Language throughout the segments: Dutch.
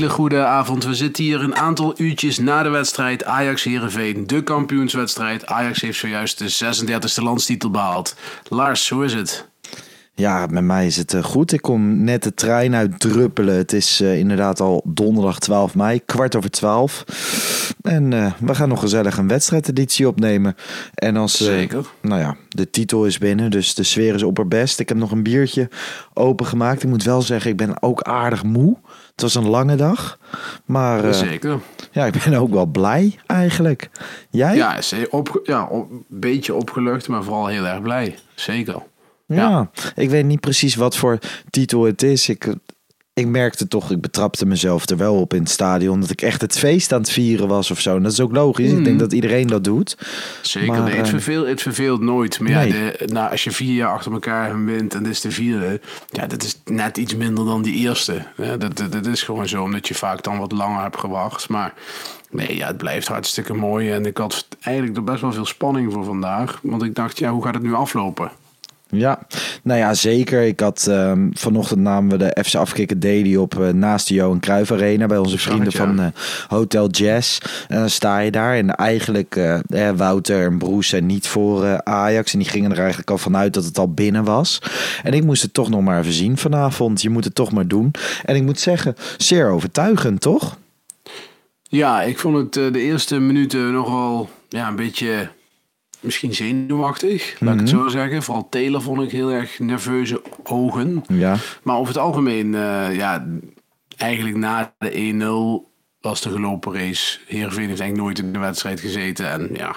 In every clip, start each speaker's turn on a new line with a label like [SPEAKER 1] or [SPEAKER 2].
[SPEAKER 1] Hele goede avond. We zitten hier een aantal uurtjes na de wedstrijd Ajax-Herenveen. De kampioenswedstrijd. Ajax heeft zojuist de 36e landstitel behaald. Lars, hoe is het?
[SPEAKER 2] Ja, met mij is het eh, goed. Ik kom net de trein uit druppelen. Het is eh, inderdaad al donderdag 12 mei, kwart over 12. En eh, we gaan nog gezellig een wedstrijdeditie opnemen. En als,
[SPEAKER 1] Zeker.
[SPEAKER 2] nou ja, de titel is binnen, dus de sfeer is opperbest. Ik heb nog een biertje opengemaakt. Ik moet wel zeggen, ik ben ook aardig moe. Het was een lange dag. Maar eh,
[SPEAKER 1] Zeker.
[SPEAKER 2] ja, ik ben ook wel blij eigenlijk. Jij?
[SPEAKER 1] Ja, op, ja op, een beetje opgelucht, maar vooral heel erg blij. Zeker.
[SPEAKER 2] Ja, ik weet niet precies wat voor titel het is. Ik, ik merkte toch, ik betrapte mezelf er wel op in het stadion. Dat ik echt het feest aan het vieren was of zo. En dat is ook logisch. Ik denk dat iedereen dat doet.
[SPEAKER 1] Zeker.
[SPEAKER 2] Maar,
[SPEAKER 1] nee, het,
[SPEAKER 2] eh,
[SPEAKER 1] verveelt, het verveelt nooit. Maar ja, de, nou, als je vier jaar achter elkaar hem wint en dit is de vierde. Ja, dat is net iets minder dan die eerste. Ja, dat, dat, dat is gewoon zo, omdat je vaak dan wat langer hebt gewacht. Maar nee, ja, het blijft hartstikke mooi. En ik had eigenlijk er best wel veel spanning voor vandaag. Want ik dacht, ja, hoe gaat het nu aflopen?
[SPEAKER 2] Ja, nou ja, zeker. Ik had ehm, vanochtend namen we de FC Afkikken Daily op eh, naast de Johan Cruijff Arena bij onze vrienden
[SPEAKER 1] ja.
[SPEAKER 2] van eh, Hotel Jazz. En dan sta je daar en eigenlijk eh, eh, Wouter en Broes zijn niet voor eh, Ajax en die gingen er eigenlijk al vanuit dat het al binnen was. En ik moest het toch nog maar even zien vanavond. Je moet het toch maar doen. En ik moet zeggen, zeer overtuigend, toch?
[SPEAKER 1] Ja, ik vond het de eerste minuten nogal ja, een beetje misschien zenuwachtig. Laat ik het zo zeggen. Vooral Taylor vond ik heel erg nerveuze ogen.
[SPEAKER 2] Ja.
[SPEAKER 1] Maar over het algemeen, eh, ja, eigenlijk na de 1-0 was de gelopen race. Heerenveen heeft eigenlijk nooit in de wedstrijd gezeten. En ja,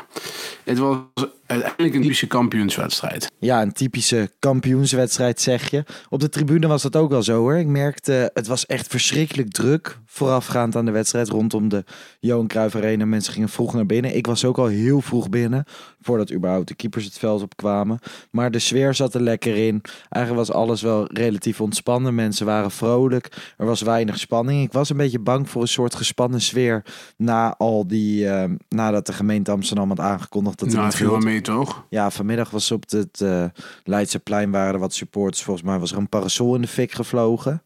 [SPEAKER 1] het was uiteindelijk een typische kampioenswedstrijd.
[SPEAKER 2] Ja, een typische kampioenswedstrijd zeg je. Op de tribune was dat ook wel zo hoor. Ik merkte, het was echt verschrikkelijk druk voorafgaand aan de wedstrijd rondom de Johan Cruijff Arena. Mensen gingen vroeg naar binnen. Ik was ook al heel vroeg binnen, voordat überhaupt de keepers het veld opkwamen. Maar de sfeer zat er lekker in. Eigenlijk was alles wel relatief ontspannen. Mensen waren vrolijk. Er was weinig spanning. Ik was een beetje bang voor een soort gespannen sfeer na al die, eh, nadat de gemeente Amsterdam had aangekondigd dat er
[SPEAKER 1] Nou,
[SPEAKER 2] niet veel
[SPEAKER 1] toch?
[SPEAKER 2] ja, vanmiddag was op het eh Leidseplein waren er wat supporters. Volgens mij was er een parasol in de fik gevlogen.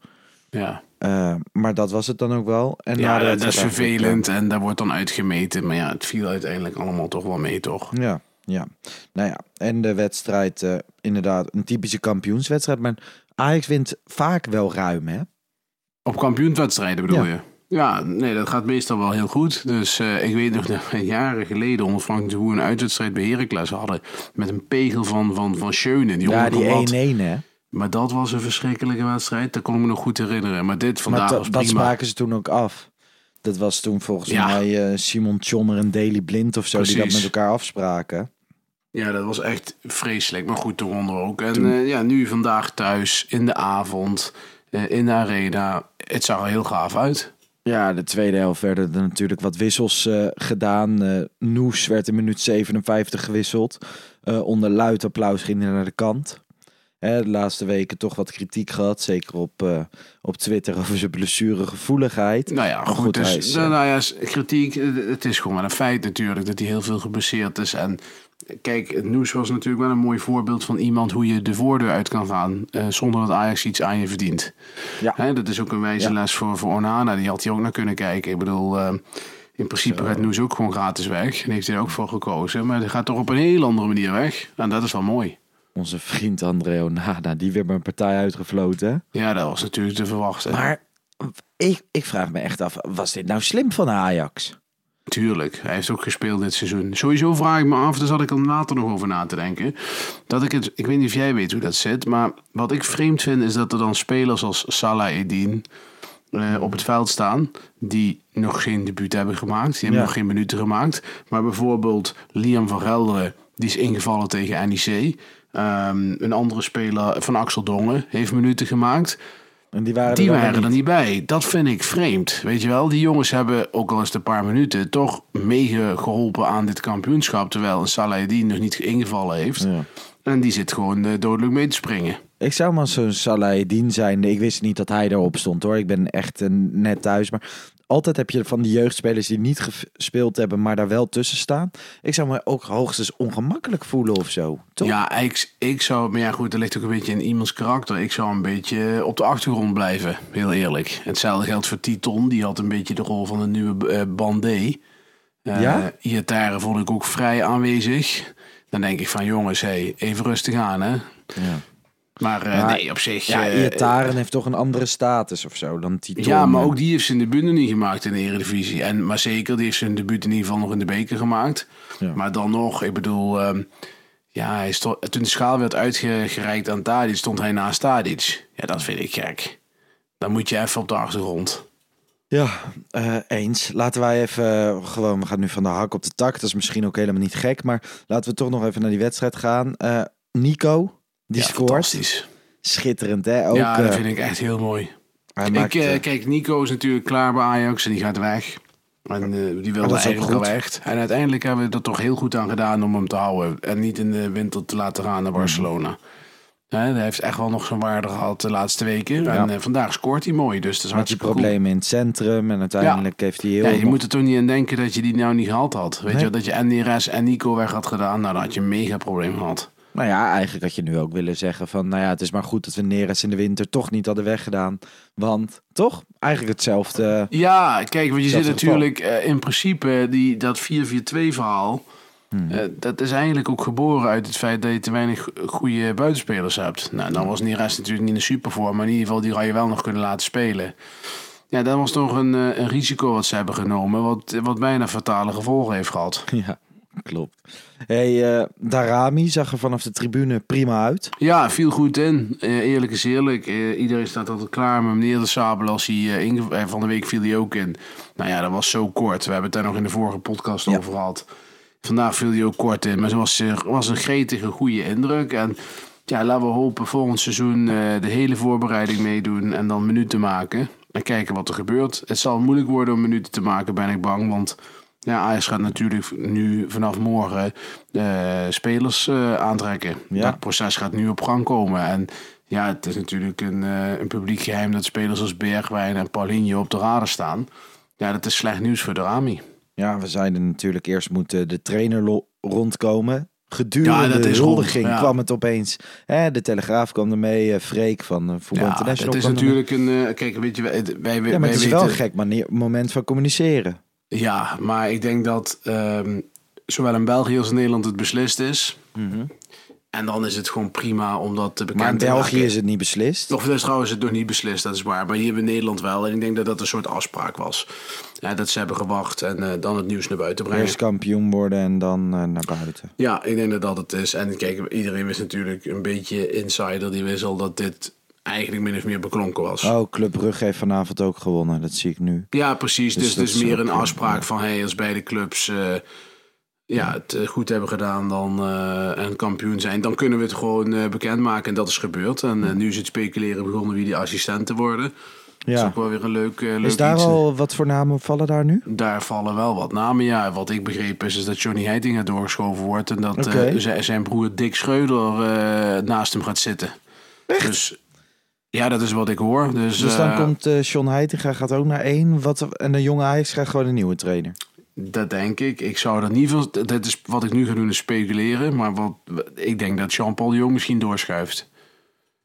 [SPEAKER 1] Ja,
[SPEAKER 2] Eh, maar dat was het dan ook wel. En
[SPEAKER 1] ja dat is vervelend en daar wordt dan uitgemeten. Maar ja, het viel uiteindelijk allemaal toch wel mee toch?
[SPEAKER 2] Ja, ja. Nou ja, en de wedstrijd, eh, inderdaad, een typische kampioenswedstrijd. Maar Ajax wint vaak wel ruim, hè?
[SPEAKER 1] Op kampioenswedstrijden bedoel
[SPEAKER 2] Ja.
[SPEAKER 1] je? Ja, nee, dat gaat meestal wel heel goed. Dus eh, ik weet nog dat we jaren geleden onder Frank de Boer een uitwedstrijd bij Heracles hadden. Met een pegel van, van, van Schöne. Die
[SPEAKER 2] Ja, die 1-1,
[SPEAKER 1] 1-1.
[SPEAKER 2] hè?
[SPEAKER 1] Maar dat was een verschrikkelijke wedstrijd. Dat kon ik me nog goed herinneren. Maar dit vandaag
[SPEAKER 2] Maar dat-
[SPEAKER 1] was
[SPEAKER 2] dat
[SPEAKER 1] prima.
[SPEAKER 2] spraken ze toen ook af. Dat was toen volgens
[SPEAKER 1] Ja.
[SPEAKER 2] mij eh, Simon Tjommer en Daley Blind of zo die dat met elkaar afspraken.
[SPEAKER 1] Ja, dat was echt vreselijk. Maar goed, toen wonnen we ook. En eh, ja, nu vandaag thuis, in de avond, in de arena. Het zag er heel gaaf uit.
[SPEAKER 2] Ja, de tweede helft werden er natuurlijk wat wissels eh, gedaan. Eh Noes werd in minuut 57 gewisseld. Eh, onder luid applaus ging hij naar de kant. hè, de laatste weken toch wat kritiek gehad. Zeker op, op Twitter over zijn blessuregevoeligheid.
[SPEAKER 1] Nou ja, goed, dus,
[SPEAKER 2] is,
[SPEAKER 1] nou, ja, kritiek, het is gewoon een feit natuurlijk dat hij heel veel geblesseerd is. En kijk, het nieuws was natuurlijk wel een mooi voorbeeld van iemand hoe je de voordeur uit kan gaan eh, zonder dat Ajax iets aan je verdient.
[SPEAKER 2] Ja.
[SPEAKER 1] Hè, dat is ook een wijze
[SPEAKER 2] Ja.
[SPEAKER 1] les voor, voor Onana, die had hij ook naar kunnen kijken. Ik bedoel, eh, in principe werd Noes ook gewoon gratis weg en heeft hij er ook voor gekozen. Maar hij gaat toch op een heel andere manier weg. En dat is wel mooi.
[SPEAKER 2] Onze vriend André Onana, die weer bij een partij uitgefloten.
[SPEAKER 1] Ja, dat was natuurlijk te verwachten.
[SPEAKER 2] Maar ik, ik vraag me echt af, was dit nou slim van Ajax?
[SPEAKER 1] Tuurlijk, hij heeft ook gespeeld dit seizoen. Sowieso vraag ik me af, daar zat ik er later nog over na te denken. Dat ik het, ik weet niet of jij weet hoe dat zit, maar wat ik vreemd vind is dat er dan spelers als Salah Edin eh, op het veld staan. die nog geen debuut hebben gemaakt. Die hebben
[SPEAKER 2] Ja.
[SPEAKER 1] nog geen minuten gemaakt. Maar bijvoorbeeld Liam van Gelderen, die is ingevallen tegen NEC. Ehm, een andere speler van Axel Dongen heeft minuten gemaakt.
[SPEAKER 2] En die waren
[SPEAKER 1] Die
[SPEAKER 2] er
[SPEAKER 1] er
[SPEAKER 2] niet.
[SPEAKER 1] bij. Dat vind ik vreemd. Weet je wel, die jongens hebben, ook al het een paar minuten, toch meegeholpen aan dit kampioenschap. Terwijl een Salahidin nog niet ingevallen heeft.
[SPEAKER 2] Ja.
[SPEAKER 1] En die zit gewoon eh, dodelijk mee te springen.
[SPEAKER 2] Ik zou maar zo'n Salahidin zijn. Ik wist niet dat hij erop stond hoor. Ik ben echt eh, net thuis. Maar altijd heb je van die jeugdspelers die niet gespeeld hebben, maar daar wel tussen staan. Ik zou me ook hoogstens ongemakkelijk voelen of zo. Toch?
[SPEAKER 1] Ja, ik, ik zou, maar ja goed, dat ligt ook een beetje in iemands karakter. Ik zou een beetje op de achtergrond blijven, heel eerlijk. Hetzelfde geldt voor Titon, die had een beetje de rol van een nieuwe eh Bandé. Eh
[SPEAKER 2] Ja?
[SPEAKER 1] Iatare vond ik ook vrij aanwezig. Dan denk ik van jongens, hey, even rustig aan hè.
[SPEAKER 2] Ja.
[SPEAKER 1] Maar,
[SPEAKER 2] Maar-
[SPEAKER 1] nee, op zich...
[SPEAKER 2] Ja, Iataren heeft toch een andere status of zo dan Titon.
[SPEAKER 1] Ja, maar ook die heeft zijn debuut niet gemaakt in de Eredivisie. En, maar zeker, die heeft zijn debuut in ieder geval nog in de beker gemaakt.
[SPEAKER 2] Ja.
[SPEAKER 1] Maar dan nog, ik bedoel... ehm, ja, hij stond, toen de schaal werd uitgereikt aan Tadic, stond hij naast Tadic. Ja, dat vind ik gek. Dan moet je even op de achtergrond.
[SPEAKER 2] Ja, eh, eens. Laten wij even gewoon, we gaan nu van de hak op de tak. Dat is misschien ook helemaal niet gek, maar laten we toch nog even naar die wedstrijd gaan. Eh, Nico, die
[SPEAKER 1] ja,
[SPEAKER 2] scoort.
[SPEAKER 1] fantastisch.
[SPEAKER 2] Schitterend, hè? Ook,
[SPEAKER 1] ja, dat
[SPEAKER 2] eh,
[SPEAKER 1] vind ik echt heel mooi.
[SPEAKER 2] hij
[SPEAKER 1] Ik,
[SPEAKER 2] maakt,
[SPEAKER 1] eh,
[SPEAKER 2] eh,
[SPEAKER 1] kijk, Nico is natuurlijk klaar bij Ajax en die gaat weg. En eh, die wilde eigenlijk al echt. En uiteindelijk hebben we er toch heel goed aan gedaan om hem te houden. En niet in de winter te laten gaan naar Barcelona. Hè, hij heeft echt wel nog zijn waarde gehad de laatste weken. En vandaag scoort hij mooi. Dus dat is hartstikke goed.
[SPEAKER 2] problemen in het centrum. En uiteindelijk heeft hij heel...
[SPEAKER 1] Ja, je moet er toch niet aan denken dat je die nou niet gehad had. Weet
[SPEAKER 2] Nee.
[SPEAKER 1] je, dat je en Neres en Nico weg had gedaan. Nou, dan had je een mega probleem gehad.
[SPEAKER 2] Nou ja, eigenlijk had je nu ook willen zeggen van... Nou ja, het is maar goed dat we Neres in de winter toch niet hadden weggedaan. Want, toch? Eigenlijk hetzelfde.
[SPEAKER 1] Ja, kijk, want je zit natuurlijk eh, in principe die, dat 4-4-2 verhaal.
[SPEAKER 2] Hmm.
[SPEAKER 1] eh, dat is eigenlijk ook geboren uit het feit dat je te weinig go- goede buitenspelers hebt. Nou, dan was Neres natuurlijk niet een supervorm, maar in ieder geval die had je wel nog kunnen laten spelen. Ja, dat was toch een, eh, een risico wat ze hebben genomen, wat, wat bijna fatale gevolgen heeft gehad.
[SPEAKER 2] Ja, klopt. hey, eh, Darami zag er vanaf de tribune prima uit.
[SPEAKER 1] Ja, viel goed in. Eh, eerlijk is eerlijk. Eh, iedereen staat altijd klaar met meneer de Sabel als hij eh, van de week viel hij ook in. Nou ja, dat was zo kort. We hebben het daar nog in de vorige podcast
[SPEAKER 2] Ja.
[SPEAKER 1] over gehad. Vandaag viel hij ook kort in, maar het was, was een gretige, goede indruk. En ja, laten we hopen volgend seizoen de hele voorbereiding meedoen en dan minuten maken. En kijken wat er gebeurt. Het zal moeilijk worden om minuten te maken, ben ik bang. Want ja, Ajax gaat natuurlijk nu vanaf morgen eh, spelers eh, aantrekken.
[SPEAKER 2] Ja.
[SPEAKER 1] Dat proces gaat nu op gang komen. En ja, het is natuurlijk een, eh, een publiek geheim dat spelers als Bergwijn en Paulinho op de radar staan. Ja, dat is slecht nieuws voor de Rami.
[SPEAKER 2] Ja, we zeiden natuurlijk eerst moet eh, de trainer rondkomen. Gedurende
[SPEAKER 1] Ja, dat
[SPEAKER 2] de huldiging
[SPEAKER 1] ja.
[SPEAKER 2] kwam het opeens. Hè, de Telegraaf kwam ermee, eh Freek van Voetbal
[SPEAKER 1] Ja,
[SPEAKER 2] International
[SPEAKER 1] het is
[SPEAKER 2] ermee.
[SPEAKER 1] natuurlijk een... eh, kijk, weet je, wij, wij,
[SPEAKER 2] Ja,
[SPEAKER 1] wij
[SPEAKER 2] maar het is wel
[SPEAKER 1] weten-
[SPEAKER 2] een gek manier, moment van communiceren.
[SPEAKER 1] Ja, maar ik denk dat ehm, zowel in België als in Nederland het beslist is. En dan is het gewoon prima om dat te bekend
[SPEAKER 2] Maar in België
[SPEAKER 1] maken.
[SPEAKER 2] is het niet beslist.
[SPEAKER 1] Of dus trouwens het nog niet beslist, dat is waar. Maar hier in Nederland wel. En ik denk dat dat een soort afspraak was. Ja, dat ze hebben gewacht en eh, dan het nieuws naar buiten brengen.
[SPEAKER 2] Eerst kampioen worden en dan eh, naar buiten.
[SPEAKER 1] Ja, ik denk dat dat het is. En kijk, iedereen wist natuurlijk een beetje insider. Die wist al dat dit eigenlijk min of meer beklonken was.
[SPEAKER 2] Oh, Club Brugge heeft vanavond ook gewonnen. Dat zie ik nu.
[SPEAKER 1] Ja, precies.
[SPEAKER 2] Dus
[SPEAKER 1] Dus, het is meer een
[SPEAKER 2] eh,
[SPEAKER 1] afspraak van... Hey, als beide clubs eh, ja, het eh, goed hebben gedaan dan, eh, en kampioen zijn... dan kunnen we het gewoon eh, bekendmaken. En dat is gebeurd. En nu is het speculeren begonnen wie die assistenten worden. Dat is
[SPEAKER 2] Ja.
[SPEAKER 1] ook wel weer een leuk, leuk
[SPEAKER 2] Is daar
[SPEAKER 1] iets.
[SPEAKER 2] al wat voor namen vallen daar nu?
[SPEAKER 1] Daar vallen wel wat namen. Ja, wat ik begrepen is, is dat Johnny Heitinga doorgeschoven wordt. En dat zijn, broer Dick Schreuder naast hem gaat zitten. Dus ja, dat is wat ik hoor. Dus,
[SPEAKER 2] Dus dan
[SPEAKER 1] eh,
[SPEAKER 2] komt eh John Heitinga gaat ook naar één. Wat, en de jonge Ajax krijgt gewoon een nieuwe trainer.
[SPEAKER 1] Dat denk ik. Ik zou er niet veel. Dat is wat ik nu ga doen, is speculeren. Maar wat, ik denk dat Jean-Paul de Jong misschien doorschuift.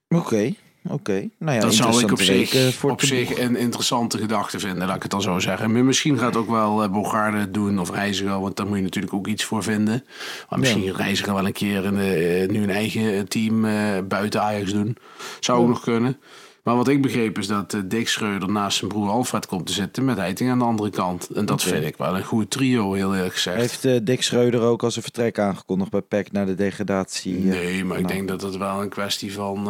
[SPEAKER 2] Oké, oké. Nou ja,
[SPEAKER 1] dat zou ik op zich,
[SPEAKER 2] voor
[SPEAKER 1] op zich een interessante gedachte vinden, laat ik het dan zo zeggen. Maar misschien gaat ook wel uh, Bogarde het doen of Reiziger, want daar moet je natuurlijk ook iets voor vinden. Maar misschien ja. Reiziger wel een keer in de, nu een eigen team uh, buiten Ajax doen. Zou ook nog kunnen. Maar wat ik begreep is dat uh, Dick Schreuder naast zijn broer Alfred komt te zitten met Heiting aan de andere kant. En dat okay. vind ik wel een goed trio, heel eerlijk gezegd.
[SPEAKER 2] Heeft uh, Dick Schreuder ook als een vertrek aangekondigd bij PEC naar de degradatie? Uh,
[SPEAKER 1] nee, maar nou. ik denk dat het wel een kwestie van,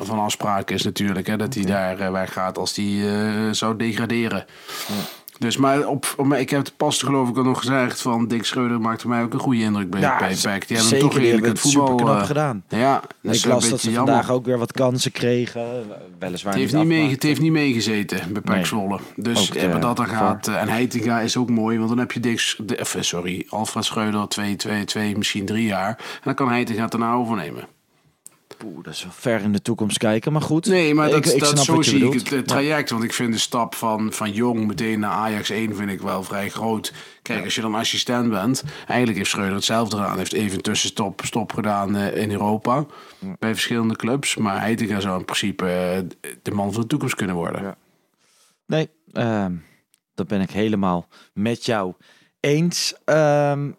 [SPEAKER 1] van afspraak is natuurlijk. Hè, dat hij daar weggaat als hij zou degraderen. Ja. Dus, maar op, op, ik heb het pas geloof ik al nog gezegd van Dick Schreuder maakte mij ook een goede indruk bij
[SPEAKER 2] ja.
[SPEAKER 1] Die hebben toch redelijk het voetbal
[SPEAKER 2] super knap gedaan.
[SPEAKER 1] Ja,
[SPEAKER 2] dat ik las dat ze jammer. vandaag ook weer wat kansen kregen. Weliswaar
[SPEAKER 1] het heeft niet, mee, het heeft niet meegezeten bij nee. Zwolle. Dus ook, wat dat dan gaat. En Heitinga is ook mooi, want dan heb je Dick, sorry, Alfred Schreuder 2, 2, 2, misschien drie jaar. En dan kan Heitinga het daarna overnemen.
[SPEAKER 2] Poeh, dat is wel ver in de toekomst kijken, maar goed.
[SPEAKER 1] Nee, maar dat,
[SPEAKER 2] ik, ik
[SPEAKER 1] dat zo zie
[SPEAKER 2] ik
[SPEAKER 1] het, het traject. Want ik vind de stap van, van Jong meteen naar Ajax 1 vind ik wel vrij groot. Kijk, als je dan assistent bent, eigenlijk heeft Schreuder hetzelfde gedaan. heeft even een tussenstop stop gedaan uh, in Europa bij verschillende clubs. Maar Heitinga zou in principe uh, de man van de toekomst kunnen worden. Ja.
[SPEAKER 2] Nee, uh, dat ben ik helemaal met jou eens. Um,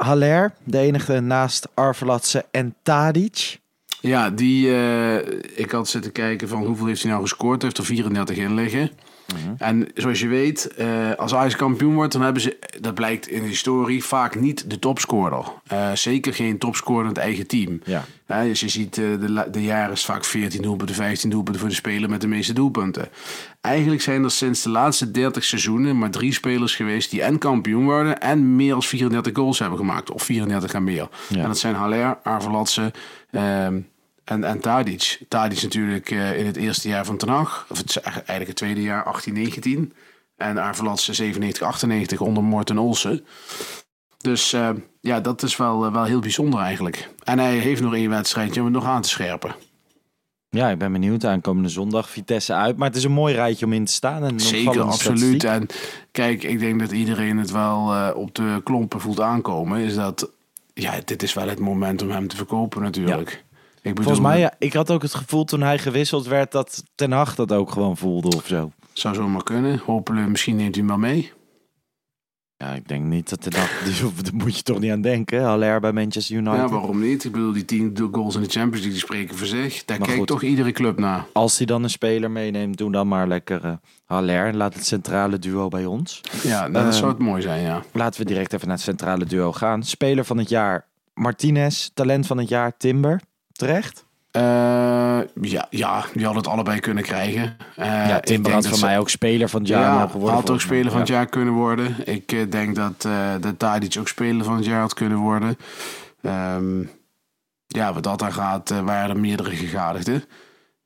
[SPEAKER 2] Haller, de enige naast Arvelatse en Tadic.
[SPEAKER 1] Ja, die, uh, ik had zitten kijken van hoeveel heeft hij nou gescoord. Hij heeft er 34 in liggen. -huh. En zoals je weet, uh, als Ajax kampioen wordt, dan hebben ze, dat blijkt in de historie, vaak niet de topscorer. Uh, zeker geen topscorer in het eigen team.
[SPEAKER 2] Ja.
[SPEAKER 1] dus je ziet de, de jaren is vaak 14 doelpunten, 15 doelpunten voor de speler met de meeste doelpunten. Eigenlijk zijn er sinds de laatste 30 seizoenen maar drie spelers geweest die en kampioen worden en meer dan 34 goals hebben gemaakt. Of 34 en meer. Ja. En dat zijn Haller, Arvelatse, um, en, en Tadic. Tadic natuurlijk uh, in het eerste jaar van Ten Hag. Of het eigenlijk het tweede jaar, 18-19. En Arvelatse 97-98 onder Morten Olsen. Dus uh, ja, dat is wel, uh, wel heel bijzonder eigenlijk. En hij heeft nog één wedstrijdje om het nog aan te scherpen.
[SPEAKER 2] Ja, ik ben benieuwd. Aankomende zondag Vitesse uit. Maar het is een mooi rijtje om in te staan. En
[SPEAKER 1] Zeker, absoluut. En kijk, ik denk dat iedereen het wel uh, op de klompen voelt aankomen. Is dat, ja, dit is wel het moment om hem te verkopen natuurlijk.
[SPEAKER 2] Ja. Ik bedoel, Volgens mij, ja, ik had ook het gevoel toen hij gewisseld werd dat Ten Hag dat ook gewoon voelde of zo.
[SPEAKER 1] Zou zomaar kunnen. Hopelijk, misschien neemt hij hem wel mee.
[SPEAKER 2] Ja, ik denk niet dat Ten Hag, daar moet je toch niet aan denken. Haller bij Manchester United.
[SPEAKER 1] Ja, waarom niet? Ik bedoel, die tien goals in de Champions League die spreken voor zich. Daar maar kijkt goed, toch iedere club naar.
[SPEAKER 2] Als hij dan een speler meeneemt, doe dan maar lekker uh, Haller. En laat het centrale duo bij ons.
[SPEAKER 1] Ja, dat uh, zou het mooi zijn, ja.
[SPEAKER 2] Laten we direct even naar het centrale duo gaan. Speler van het jaar Martinez. Talent van het jaar Timber. Terecht?
[SPEAKER 1] Uh, ja, ja, die hadden het allebei kunnen krijgen. Uh,
[SPEAKER 2] ja, Timber had van mij ook speler van het jaar
[SPEAKER 1] ja,
[SPEAKER 2] mogen worden.
[SPEAKER 1] had ook speler van het jaar kunnen worden. Ik uh, denk dat, uh, dat Tadic ook speler van het jaar had kunnen worden. Um, ja, wat dat aan gaat, waren er meerdere gegadigden.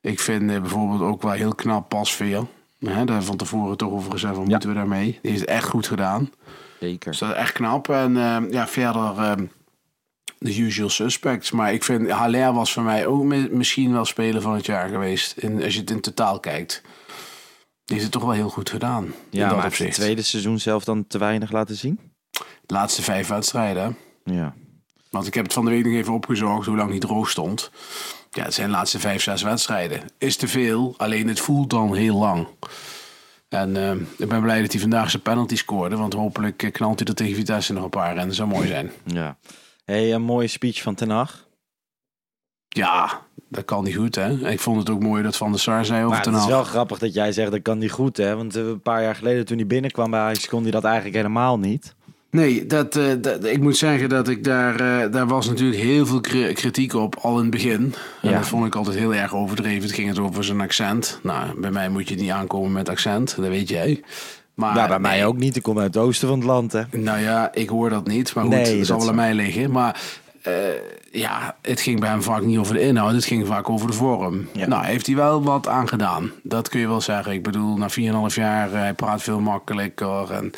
[SPEAKER 1] Ik vind bijvoorbeeld ook wel heel knap Pasveer. Hè, daar van tevoren toch over gezegd van, ja. moeten we daarmee? Die is het echt goed gedaan.
[SPEAKER 2] Zeker.
[SPEAKER 1] Dus dat is echt knap. En ehm, ja, verder de usual suspects. Maar ik vind Haller was voor mij ook misschien wel speler van het jaar geweest. In, als je het in totaal kijkt. Die is het toch wel heel goed gedaan.
[SPEAKER 2] Ja, maar heeft het tweede seizoen zelf dan te weinig laten zien?
[SPEAKER 1] De laatste vijf wedstrijden.
[SPEAKER 2] Ja.
[SPEAKER 1] Want ik heb het van de week nog even opgezocht hoe lang hij droog stond. Ja, het zijn de laatste vijf, zes wedstrijden. Is te veel, alleen het voelt dan heel lang. En uh, ik ben blij dat hij vandaag zijn penalty scoorde. Want hopelijk knalt hij er tegen Vitesse nog een paar. En dat zou mooi zijn.
[SPEAKER 2] Ja. Hey, een mooie speech van Ten Hag.
[SPEAKER 1] Ja, dat kan niet goed, hè? Ik vond het ook mooi dat Van der Sar zei over
[SPEAKER 2] maar
[SPEAKER 1] Ten Hag.
[SPEAKER 2] Het is wel grappig dat jij zegt dat kan niet goed, hè? Want een paar jaar geleden toen hij binnenkwam bij Ajax kon hij dat eigenlijk helemaal niet.
[SPEAKER 1] Nee, dat, uh, dat, ik moet zeggen dat ik daar, uh, daar was natuurlijk heel veel kritiek op al in het begin. En dat vond ik altijd heel erg overdreven. Het ging het over zijn accent. Nou, bij mij moet je niet aankomen met accent, dat weet jij.
[SPEAKER 2] Maar, ja, bij mij ook niet. Ik kom uit het oosten van het land, hè.
[SPEAKER 1] Nou ja, ik hoor dat niet. Maar goed, nee, het zal wel aan mij liggen. Maar uh, ja, het ging bij hem vaak niet over de inhoud. Het ging vaak over de vorm. Ja. Nou, heeft hij wel wat aan gedaan. Dat kun je wel zeggen. Ik bedoel, na 4,5 jaar, hij praat veel makkelijker. En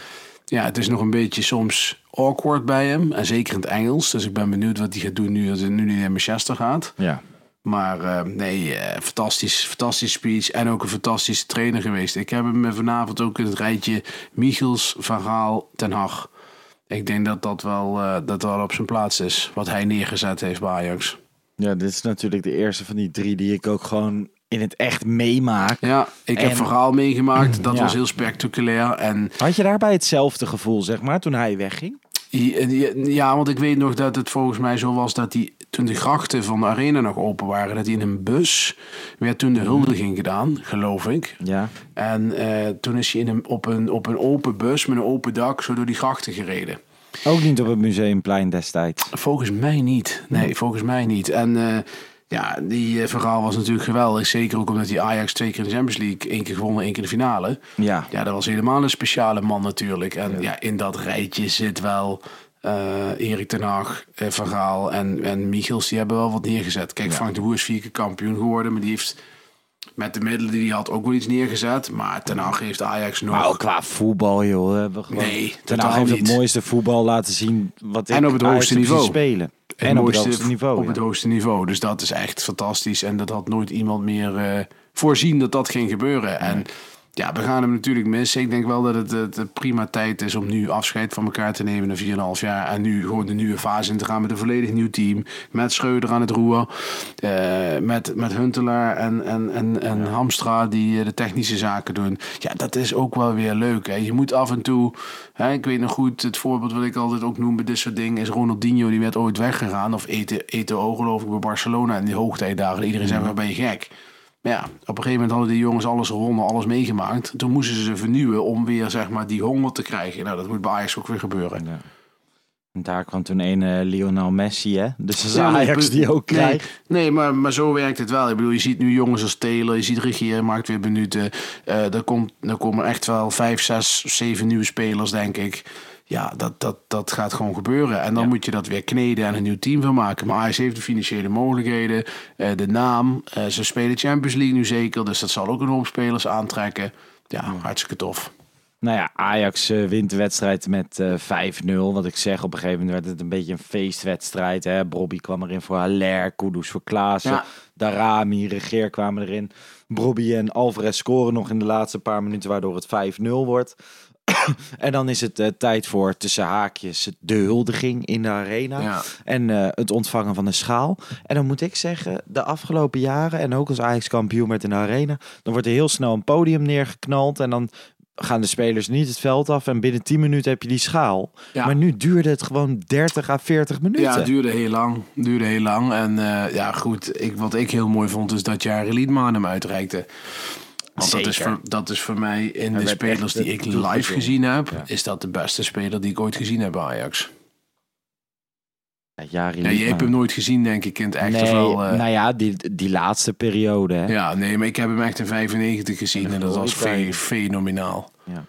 [SPEAKER 1] ja, het is nog een beetje soms awkward bij hem. En zeker in het Engels. Dus ik ben benieuwd wat hij gaat doen nu, als hij nu naar Manchester gaat.
[SPEAKER 2] Ja.
[SPEAKER 1] Maar eh, nee, eh, fantastisch, fantastisch speech en ook een fantastische trainer geweest. Ik heb hem vanavond ook in het rijtje Michels, Van Gaal, Ten Hag. Ik denk dat dat wel, eh, dat wel op zijn plaats is, wat hij neergezet heeft bij Ajax.
[SPEAKER 2] Ja, dit is natuurlijk de eerste van die drie die ik ook gewoon in het echt meemaak.
[SPEAKER 1] Ja, ik heb
[SPEAKER 2] En-
[SPEAKER 1] verhaal meegemaakt. Dat
[SPEAKER 2] Ja.
[SPEAKER 1] was heel spectaculair. En
[SPEAKER 2] Had je daarbij hetzelfde gevoel, zeg maar, toen hij wegging?
[SPEAKER 1] ja, want ik weet nog dat het volgens mij zo was dat hij toen de grachten van de arena nog open waren, dat hij in een bus werd toen de huldiging gedaan, geloof ik.
[SPEAKER 2] Ja.
[SPEAKER 1] En eh, toen is hij in een, op, een, op een open bus met een open dak zo door die grachten gereden.
[SPEAKER 2] Ook niet op het Museumplein destijds.
[SPEAKER 1] Volgens mij niet. Nee, volgens mij niet. En eh, ja, die eh, verhaal was natuurlijk geweldig. Zeker ook omdat hij Ajax twee keer in de Champions League, één keer gewonnen, één keer de finale.
[SPEAKER 2] Ja.
[SPEAKER 1] Ja, dat was helemaal een speciale man natuurlijk. En ja, in dat rijtje zit wel eh, Erik ten Hag, eh, Van Gaal en, en Michels. Die hebben wel wat neergezet. Kijk, Frank de Boer is vier keer kampioen geworden. Maar die heeft met de middelen die hij had ook wel iets neergezet. Maar ten Hag heeft Ajax nog...
[SPEAKER 2] Maar ook qua voetbal, joh. Hebben gewoon...
[SPEAKER 1] Nee,
[SPEAKER 2] Ten Hag heeft
[SPEAKER 1] niet.
[SPEAKER 2] het mooiste voetbal laten zien wat ik
[SPEAKER 1] En op het hoogste niveau.
[SPEAKER 2] spelen. En op het hoogste niveau,
[SPEAKER 1] Op
[SPEAKER 2] ja.
[SPEAKER 1] het hoogste niveau. Dus dat is echt fantastisch. En dat had nooit iemand meer eh, voorzien dat dat ging gebeuren. En ja, we gaan hem natuurlijk missen. Ik denk wel dat het, het prima tijd is om nu afscheid van elkaar te nemen na 4,5 jaar. En nu gewoon de nieuwe fase in te gaan met een volledig nieuw team. Met Schreuder aan het roer. eh, met, met Huntelaar en, en, en, en Hamstra die eh, de technische zaken doen. Ja, dat is ook wel weer leuk. Hè. Je moet af en toe... Hè, ik weet nog goed, het voorbeeld wat ik altijd ook noem bij dit soort dingen... is Ronaldinho, die werd ooit weggegaan. Of Eto'o geloof ik bij Barcelona in die hoogtijdagen. Iedereen zei, waar ben je gek? Maar ja, op een gegeven moment hadden die jongens alles gewonnen, alles meegemaakt. Toen moesten ze ze vernieuwen om weer zeg maar die honger te krijgen. Nou, dat moet bij Ajax ook weer gebeuren.
[SPEAKER 2] Ja. En daar kwam toen een eh, Lionel Messi, hè? Dus dat is
[SPEAKER 1] Ja, nee,
[SPEAKER 2] Ajax die ook
[SPEAKER 1] nee,
[SPEAKER 2] krijgt.
[SPEAKER 1] Nee, maar, maar zo werkt het wel. Ik bedoel, je ziet nu jongens als Taylor, je ziet Regier maakt weer minuten. Eh er, komt, er komen echt wel vijf, zes, zeven nieuwe spelers, denk ik. Ja, dat, dat, dat gaat gewoon gebeuren. En dan moet je dat weer kneden en een nieuw team van maken. Maar Ajax heeft de financiële mogelijkheden, eh, de naam. Eh, ze spelen Champions League nu zeker, dus dat zal ook een hoop spelers aantrekken. Ja, hartstikke tof.
[SPEAKER 2] Nou ja, Ajax eh, wint de wedstrijd met eh 5-0. Wat ik zeg, op een gegeven moment werd het een beetje een feestwedstrijd. Hè? Brobby kwam erin voor Haller, Kudus voor Klaassen.
[SPEAKER 1] Ja.
[SPEAKER 2] Darami, Regeer kwamen erin. Brobby en Alvarez scoren nog in de laatste paar minuten, waardoor het 5-0 wordt. en dan is het eh, tijd voor tussen haakjes de huldiging in de arena.
[SPEAKER 1] Ja.
[SPEAKER 2] En eh, het ontvangen van de schaal. En dan moet ik zeggen, de afgelopen jaren, en ook als Ajax kampioen in de arena, dan wordt er heel snel een podium neergeknald. En dan gaan de spelers niet het veld af. En binnen 10 minuten heb je die schaal.
[SPEAKER 1] Ja.
[SPEAKER 2] Maar nu duurde het gewoon 30 à 40 minuten.
[SPEAKER 1] Ja, het duurde heel lang. Duurde heel lang. En eh, ja, goed. Ik, wat ik heel mooi vond, is dat Jari Liedman hem uitreikte. Want dat is, voor, dat is voor mij in
[SPEAKER 2] Hij
[SPEAKER 1] de spelers die ik live gezien heb,
[SPEAKER 2] Ja.
[SPEAKER 1] is dat de beste speler die ik ooit gezien heb bij Ajax.
[SPEAKER 2] Ja,
[SPEAKER 1] je hebt hem nooit gezien, denk ik, in het echt.
[SPEAKER 2] Nee,
[SPEAKER 1] wel, eh,
[SPEAKER 2] nou ja, die, die laatste periode. Hè?
[SPEAKER 1] ja, nee, maar ik heb hem echt in 95 gezien en dat was fe- fenomenaal.
[SPEAKER 2] Ja.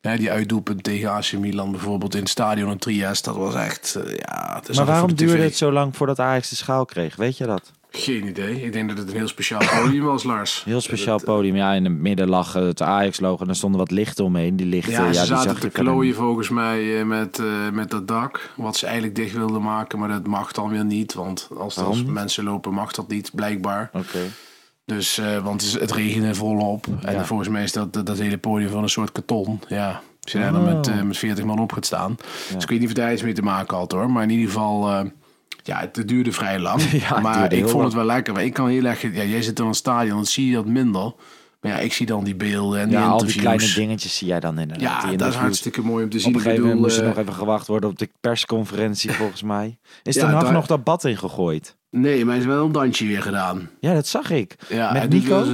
[SPEAKER 1] Ja, die uitdoelpunt tegen AC Milan bijvoorbeeld in het stadion in Trieste, dat was echt, eh, ja... Het is
[SPEAKER 2] Maar waarom duurde het zo lang voordat Ajax de schaal kreeg? Weet je dat?
[SPEAKER 1] Geen idee. Ik denk dat het een heel speciaal podium was, Lars.
[SPEAKER 2] Heel speciaal
[SPEAKER 1] Dat-
[SPEAKER 2] podium. Ja, in het midden lag eh, het Ajax-logo en er stonden wat lichten omheen. Die lichten,
[SPEAKER 1] Ja,
[SPEAKER 2] ja,
[SPEAKER 1] ze
[SPEAKER 2] die
[SPEAKER 1] zaten
[SPEAKER 2] zag
[SPEAKER 1] te klooien volgens mij eh, met, eh, met dat dak. Wat ze eigenlijk dicht wilden maken, maar dat mag dan weer niet. Want als, mensen lopen, mag dat niet, blijkbaar.
[SPEAKER 2] Oké.
[SPEAKER 1] Dus, eh, want het, is- het regende volop. En
[SPEAKER 2] Ja.
[SPEAKER 1] volgens mij is dat, dat, dat hele podium van een soort karton. Ja, als je daar dan
[SPEAKER 2] Oh.
[SPEAKER 1] met, eh, met 40 man op gaat staan. Dus ik weet niet of daar iets mee te maken had hoor. Maar in ieder geval, eh, ja, het duurde vrij lang.
[SPEAKER 2] Ja,
[SPEAKER 1] maar ik vond
[SPEAKER 2] lang.
[SPEAKER 1] het wel lekker. Maar ik kan heel erg, ja, jij zit in een stadion, dan zie je dat minder. Maar ja, ik zie dan die beelden en die
[SPEAKER 2] Ja, al die kleine dingetjes zie jij dan inderdaad.
[SPEAKER 1] Ja,
[SPEAKER 2] die
[SPEAKER 1] dat is hartstikke mooi om te zien.
[SPEAKER 2] Op een gegeven moment moest er
[SPEAKER 1] eh,
[SPEAKER 2] nog even gewacht worden op de persconferentie, volgens mij. Is
[SPEAKER 1] Ja,
[SPEAKER 2] er nog,
[SPEAKER 1] daar-
[SPEAKER 2] nog dat bad ingegooid?
[SPEAKER 1] Nee, maar hij is wel een dansje weer gedaan.
[SPEAKER 2] Ja, dat zag ik.
[SPEAKER 1] Ja,
[SPEAKER 2] Met Nico?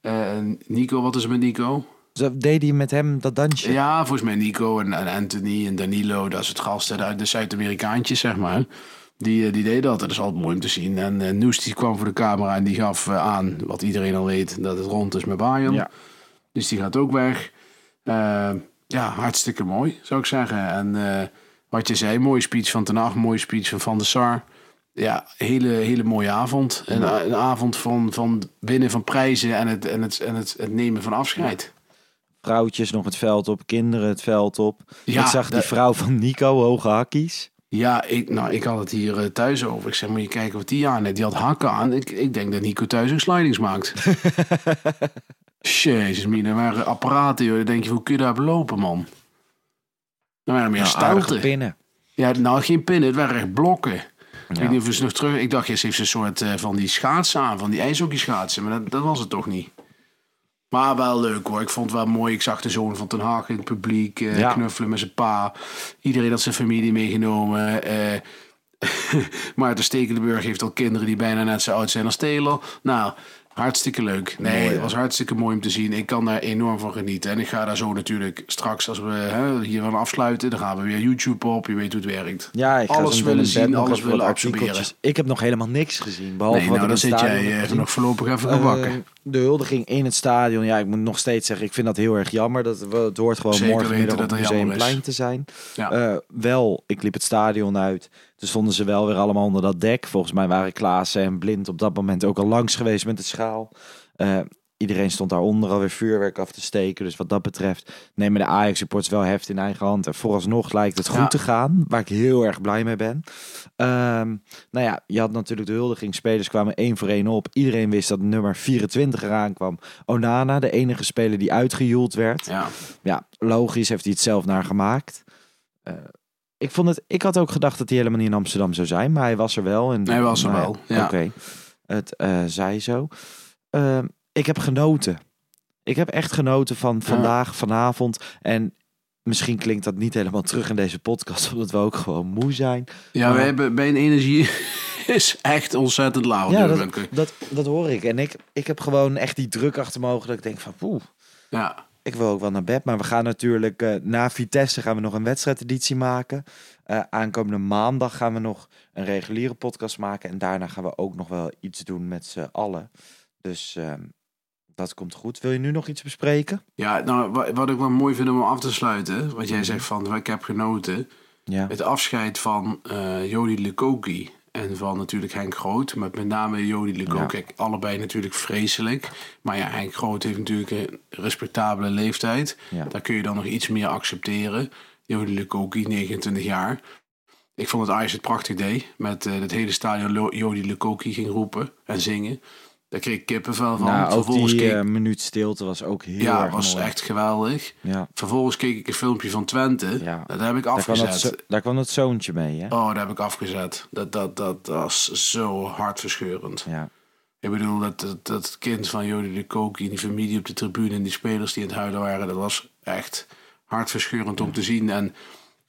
[SPEAKER 1] eh, Nico, wat is er met Nico?
[SPEAKER 2] Zo deed hij met hem dat dansje.
[SPEAKER 1] Ja, volgens mij Nico en, en Anthony en Danilo, dat is het gasten uit de Zuid-Amerikaantjes, zeg maar. Die, eh, die deden dat. Dat is altijd mooi om te zien. En die kwam voor de camera en die gaf eh, aan, wat iedereen al weet, dat het rond is met Bayern.
[SPEAKER 2] Ja.
[SPEAKER 1] Dus die gaat ook weg. Ja, hartstikke mooi, zou ik zeggen. En wat je zei, mooie speech van Ten Hag, mooie speech van Van der Sar. Ja, hele, hele mooie avond. Een, een avond van, van winnen van prijzen en het, en het, en het, het nemen van afscheid.
[SPEAKER 2] Vrouwtjes nog het veld op, kinderen het veld op.
[SPEAKER 1] Ja,
[SPEAKER 2] ik zag die vrouw van Nico, hoge hakkies.
[SPEAKER 1] Ja, ik, nou, ik had het hier eh, thuis over. Ik zeg, moet je kijken wat die aan heeft. Die had hakken aan. Ik, ik denk dat Nico thuis ook slidings maakt. Jezus, mina, waren apparaten, joh. Dan denk je, hoe kun je daar belopen, man? Dan waren meer
[SPEAKER 2] Nou,
[SPEAKER 1] stouten.
[SPEAKER 2] pinnen.
[SPEAKER 1] Ja, nou, geen pinnen. Het waren echt blokken. Ik weet niet of ze nog terug... Ik dacht, eerst heeft ze een soort eh, van die schaatsen aan. Van die ijshockeyschaatsen. Maar dat, dat was het toch niet. Maar wel leuk hoor. Ik vond het wel mooi. Ik zag de zoon van Ten Haag in het publiek eh,
[SPEAKER 2] Ja.
[SPEAKER 1] knuffelen met zijn pa. Iedereen had zijn familie meegenomen. Eh Maarten Stekelenburg heeft al kinderen die bijna net zo oud zijn als Taylor. Nou, hartstikke leuk. Nee, het was hartstikke mooi om te zien. Ik kan daar enorm van genieten. En ik ga daar zo natuurlijk straks, als we hè, hier van afsluiten, dan gaan we weer YouTube op. Je weet hoe het werkt.
[SPEAKER 2] Ja, ik
[SPEAKER 1] alles willen zien, alles
[SPEAKER 2] wat
[SPEAKER 1] willen absorberen.
[SPEAKER 2] Ik heb nog helemaal niks gezien. Behalve
[SPEAKER 1] Nee,
[SPEAKER 2] wat
[SPEAKER 1] nou,
[SPEAKER 2] ik
[SPEAKER 1] dan zit jij eh, even
[SPEAKER 2] gezien.
[SPEAKER 1] nog voorlopig even gebakken.
[SPEAKER 2] Eh, de huldiging in het stadion. Ja, ik moet nog steeds zeggen, ik vind dat heel erg jammer. Dat, het hoort gewoon
[SPEAKER 1] Zeker
[SPEAKER 2] morgenmiddag op het. Museumplein te zijn.
[SPEAKER 1] Ja.
[SPEAKER 2] Eh, wel, ik liep het stadion uit. Toen stonden ze wel weer allemaal onder dat dek. Volgens mij waren Klaassen en Blind op dat moment ook al langs geweest met de schaal. Eh, iedereen stond daaronder alweer vuurwerk af te steken. Dus wat dat betreft nemen de Ajax-supporters wel heft in eigen hand. En vooralsnog lijkt het goed
[SPEAKER 1] Ja.
[SPEAKER 2] te gaan. Waar ik heel erg blij mee ben. Ehm, nou ja, je had natuurlijk de huldiging. Spelers kwamen één voor één op. Iedereen wist dat nummer 24 eraan kwam. Onana, de enige speler die uitgejoeld werd.
[SPEAKER 1] ja.
[SPEAKER 2] Ja, logisch heeft hij het zelf naar gemaakt. Eh, ik, vond het, ik had ook gedacht dat hij helemaal niet in Amsterdam zou zijn, maar hij was er wel. En,
[SPEAKER 1] Hij was er
[SPEAKER 2] nou
[SPEAKER 1] wel, ja.
[SPEAKER 2] Oké, het eh zij zo. Ehm, ik heb genoten. Ik heb echt genoten van vandaag, vanavond. En misschien klinkt dat niet helemaal terug in deze podcast, omdat we ook gewoon moe zijn.
[SPEAKER 1] Ja, we hebben bij een energie is echt ontzettend laag.
[SPEAKER 2] ja, dat, dat, dat hoor ik. En ik, ik heb gewoon echt die druk achter mijn ogen dat ik denk van, poeh,
[SPEAKER 1] ja.
[SPEAKER 2] Ik wil ook wel naar bed, maar we gaan natuurlijk eh, na Vitesse gaan we nog een wedstrijdeditie maken. Eh, aankomende maandag gaan we nog een reguliere podcast maken en daarna gaan we ook nog wel iets doen met z'n allen. Dus ehm, dat komt goed. Wil je nu nog iets bespreken?
[SPEAKER 1] ja, nou, wa- wat ik wel mooi vind om af te sluiten, wat jij zegt van, ik heb genoten.
[SPEAKER 2] Ja.
[SPEAKER 1] Het afscheid van eh Jody Lukoki en van natuurlijk Henk Groot. Maar met name Jody Lukoki.
[SPEAKER 2] Ja.
[SPEAKER 1] Kijk, allebei natuurlijk vreselijk. Maar ja, Henk Groot heeft natuurlijk een respectabele leeftijd.
[SPEAKER 2] Ja.
[SPEAKER 1] Daar kun je dan nog iets meer accepteren. Jody Lukoki, 29 jaar. Ik vond het Ajax het prachtig deed. Met eh, het hele stadion Jody Lukoki ging roepen en zingen. Daar kreeg ik kippenvel van.
[SPEAKER 2] Nou,
[SPEAKER 1] Vervolgens
[SPEAKER 2] die
[SPEAKER 1] keek
[SPEAKER 2] eh, minuut stilte was ook heel
[SPEAKER 1] ja,
[SPEAKER 2] erg
[SPEAKER 1] was
[SPEAKER 2] mooi.
[SPEAKER 1] echt geweldig.
[SPEAKER 2] Ja.
[SPEAKER 1] Vervolgens keek ik een filmpje van Twente.
[SPEAKER 2] Ja.
[SPEAKER 1] Dat heb ik
[SPEAKER 2] Daar kwam, dat
[SPEAKER 1] afgezet.
[SPEAKER 2] daar kwam dat zoontje mee, hè?
[SPEAKER 1] Oh, daar heb ik afgezet. Dat, dat, dat, was zo hartverscheurend.
[SPEAKER 2] Ja.
[SPEAKER 1] Ik bedoel, dat, dat, dat kind van Jody de Koki en die familie op de tribune en die spelers die in het huilen waren, dat was echt hartverscheurend om te zien. En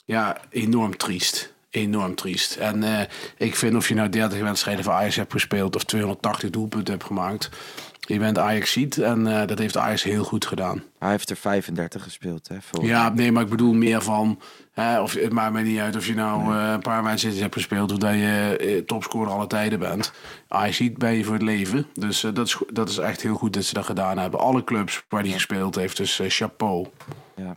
[SPEAKER 1] ja, enorm triest. Enorm triest. En eh, ik vind of je nou 30 wedstrijden voor Ajax hebt gespeeld of 280 doelpunten hebt gemaakt. Je bent Ajax ziet en eh, dat heeft Ajax heel goed gedaan.
[SPEAKER 2] Hij heeft er 35 gespeeld, hè?
[SPEAKER 1] Ja, nee, maar ik bedoel meer van. Hè, of, het maakt mij niet uit of je nou eh, een paar wedstrijden hebt gespeeld. of dat je topscorer alle tijden bent. Hij ziet bij je voor het leven. Dus dat, is, dat is echt heel goed dat ze dat gedaan hebben. Alle clubs waar hij gespeeld heeft. Dus chapeau.
[SPEAKER 2] Ja.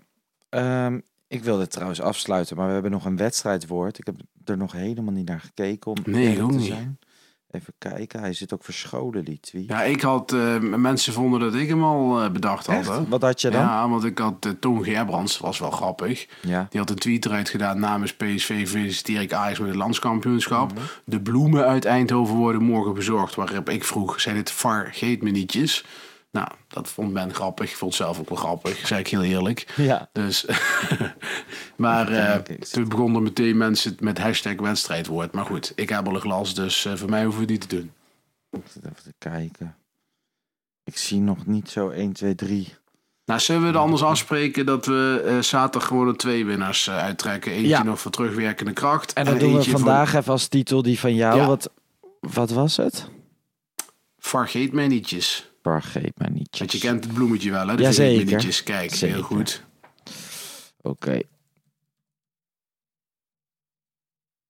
[SPEAKER 2] Ehm, ik wilde trouwens afsluiten, maar we hebben nog een wedstrijdwoord. Ik heb er nog helemaal niet naar gekeken om
[SPEAKER 1] Nee, ook
[SPEAKER 2] te
[SPEAKER 1] niet.
[SPEAKER 2] zijn. Even kijken, hij zit ook verscholen, die tweet.
[SPEAKER 1] Ja, ik had. eh, mensen vonden dat ik hem al eh, bedacht had. Hè.
[SPEAKER 2] Wat had je dan?
[SPEAKER 1] Ja, want ik had uh, Toon Gerbrands, was wel grappig.
[SPEAKER 2] Ja.
[SPEAKER 1] Die had een tweet eruit gedaan namens PSV feliciteer ik Ajax met het landskampioenschap.
[SPEAKER 2] Mhm.
[SPEAKER 1] De bloemen uit Eindhoven worden morgen bezorgd. Waarop ik vroeg, zijn dit vergeet me nietjes? Nou, dat vond Ben grappig. Ik vond het zelf ook wel grappig, zeg ik heel eerlijk.
[SPEAKER 2] Ja.
[SPEAKER 1] Dus, maar
[SPEAKER 2] eens.
[SPEAKER 1] toen begonnen meteen mensen met hashtag wedstrijdwoord. Maar goed, ik heb al een glas, dus eh, voor mij hoeven we niet te doen.
[SPEAKER 2] Ik zit even te kijken. Ik zie nog niet zo 1, 2, 3.
[SPEAKER 1] Nou, zullen we het anders afspreken dat we eh, zaterdag gewoon de twee winnaars uittrekken? Eentje
[SPEAKER 2] Ja.
[SPEAKER 1] nog voor terugwerkende kracht.
[SPEAKER 2] En dan doen we
[SPEAKER 1] voor-
[SPEAKER 2] vandaag even als titel die van jou.
[SPEAKER 1] Ja.
[SPEAKER 2] Wat, wat was het?
[SPEAKER 1] Vergeet mij nietjes.
[SPEAKER 2] Vergeet mij niet.
[SPEAKER 1] Want je kent het bloemetje wel, hè? De
[SPEAKER 2] Jazeker.
[SPEAKER 1] Kijk,
[SPEAKER 2] Zeker.
[SPEAKER 1] heel goed.
[SPEAKER 2] Oké.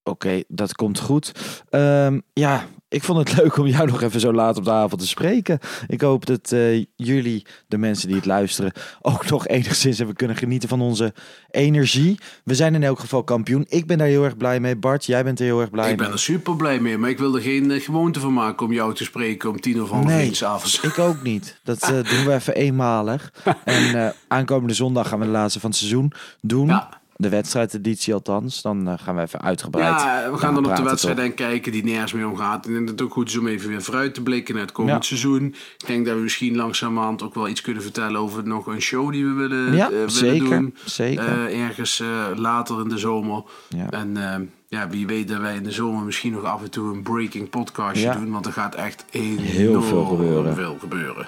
[SPEAKER 2] Oké, dat komt goed. Ehm, ja, ik vond het leuk om jou nog even zo laat op de avond te spreken. Ik hoop dat eh, jullie, de mensen die het luisteren, ook nog enigszins hebben kunnen genieten van onze energie. We zijn in elk geval kampioen. Ik ben daar heel erg blij mee. Bart, jij bent er heel erg blij
[SPEAKER 1] ik ben
[SPEAKER 2] mee.
[SPEAKER 1] er super blij mee, maar ik wil er geen eh, gewoonte van maken om jou te spreken om tien of half
[SPEAKER 2] Nee.
[SPEAKER 1] één s'avonds.
[SPEAKER 2] Ik ook niet. Dat eh, doen we even eenmalig. En aankomende zondag gaan we de laatste van het seizoen doen.
[SPEAKER 1] Ja.
[SPEAKER 2] De wedstrijdeditie althans. Dan eh, gaan we even uitgebreid
[SPEAKER 1] Ja, we gaan dan op de wedstrijd en kijken die nergens meer om gaat. Ik denk dat het ook goed is om even weer vooruit te blikken naar het komend
[SPEAKER 2] Ja.
[SPEAKER 1] seizoen. Ik denk dat we misschien langzamerhand ook wel iets kunnen vertellen over nog een show die we willen,
[SPEAKER 2] Ja,
[SPEAKER 1] eh, willen
[SPEAKER 2] zeker,
[SPEAKER 1] doen.
[SPEAKER 2] zeker.
[SPEAKER 1] Eh, ergens later in de zomer.
[SPEAKER 2] Ja.
[SPEAKER 1] En ja, wie weet dat wij in de zomer misschien nog af en toe een breaking podcastje doen. Want er gaat echt enorm
[SPEAKER 2] Heel veel gebeuren.
[SPEAKER 1] veel gebeuren.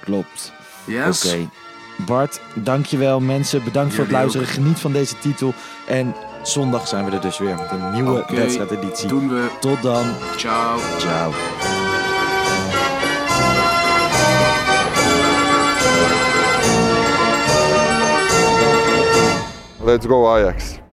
[SPEAKER 2] Klopt.
[SPEAKER 1] Yes?
[SPEAKER 2] Oké. Bart, dankjewel mensen. Bedankt voor het luisteren. Geniet van deze titel. En zondag zijn we er dus weer met een nieuwe
[SPEAKER 1] Oké,
[SPEAKER 2] wedstrijdeditie.
[SPEAKER 1] Doen we.
[SPEAKER 2] Tot dan.
[SPEAKER 1] Ciao.
[SPEAKER 2] Ciao.
[SPEAKER 3] Let's go Ajax.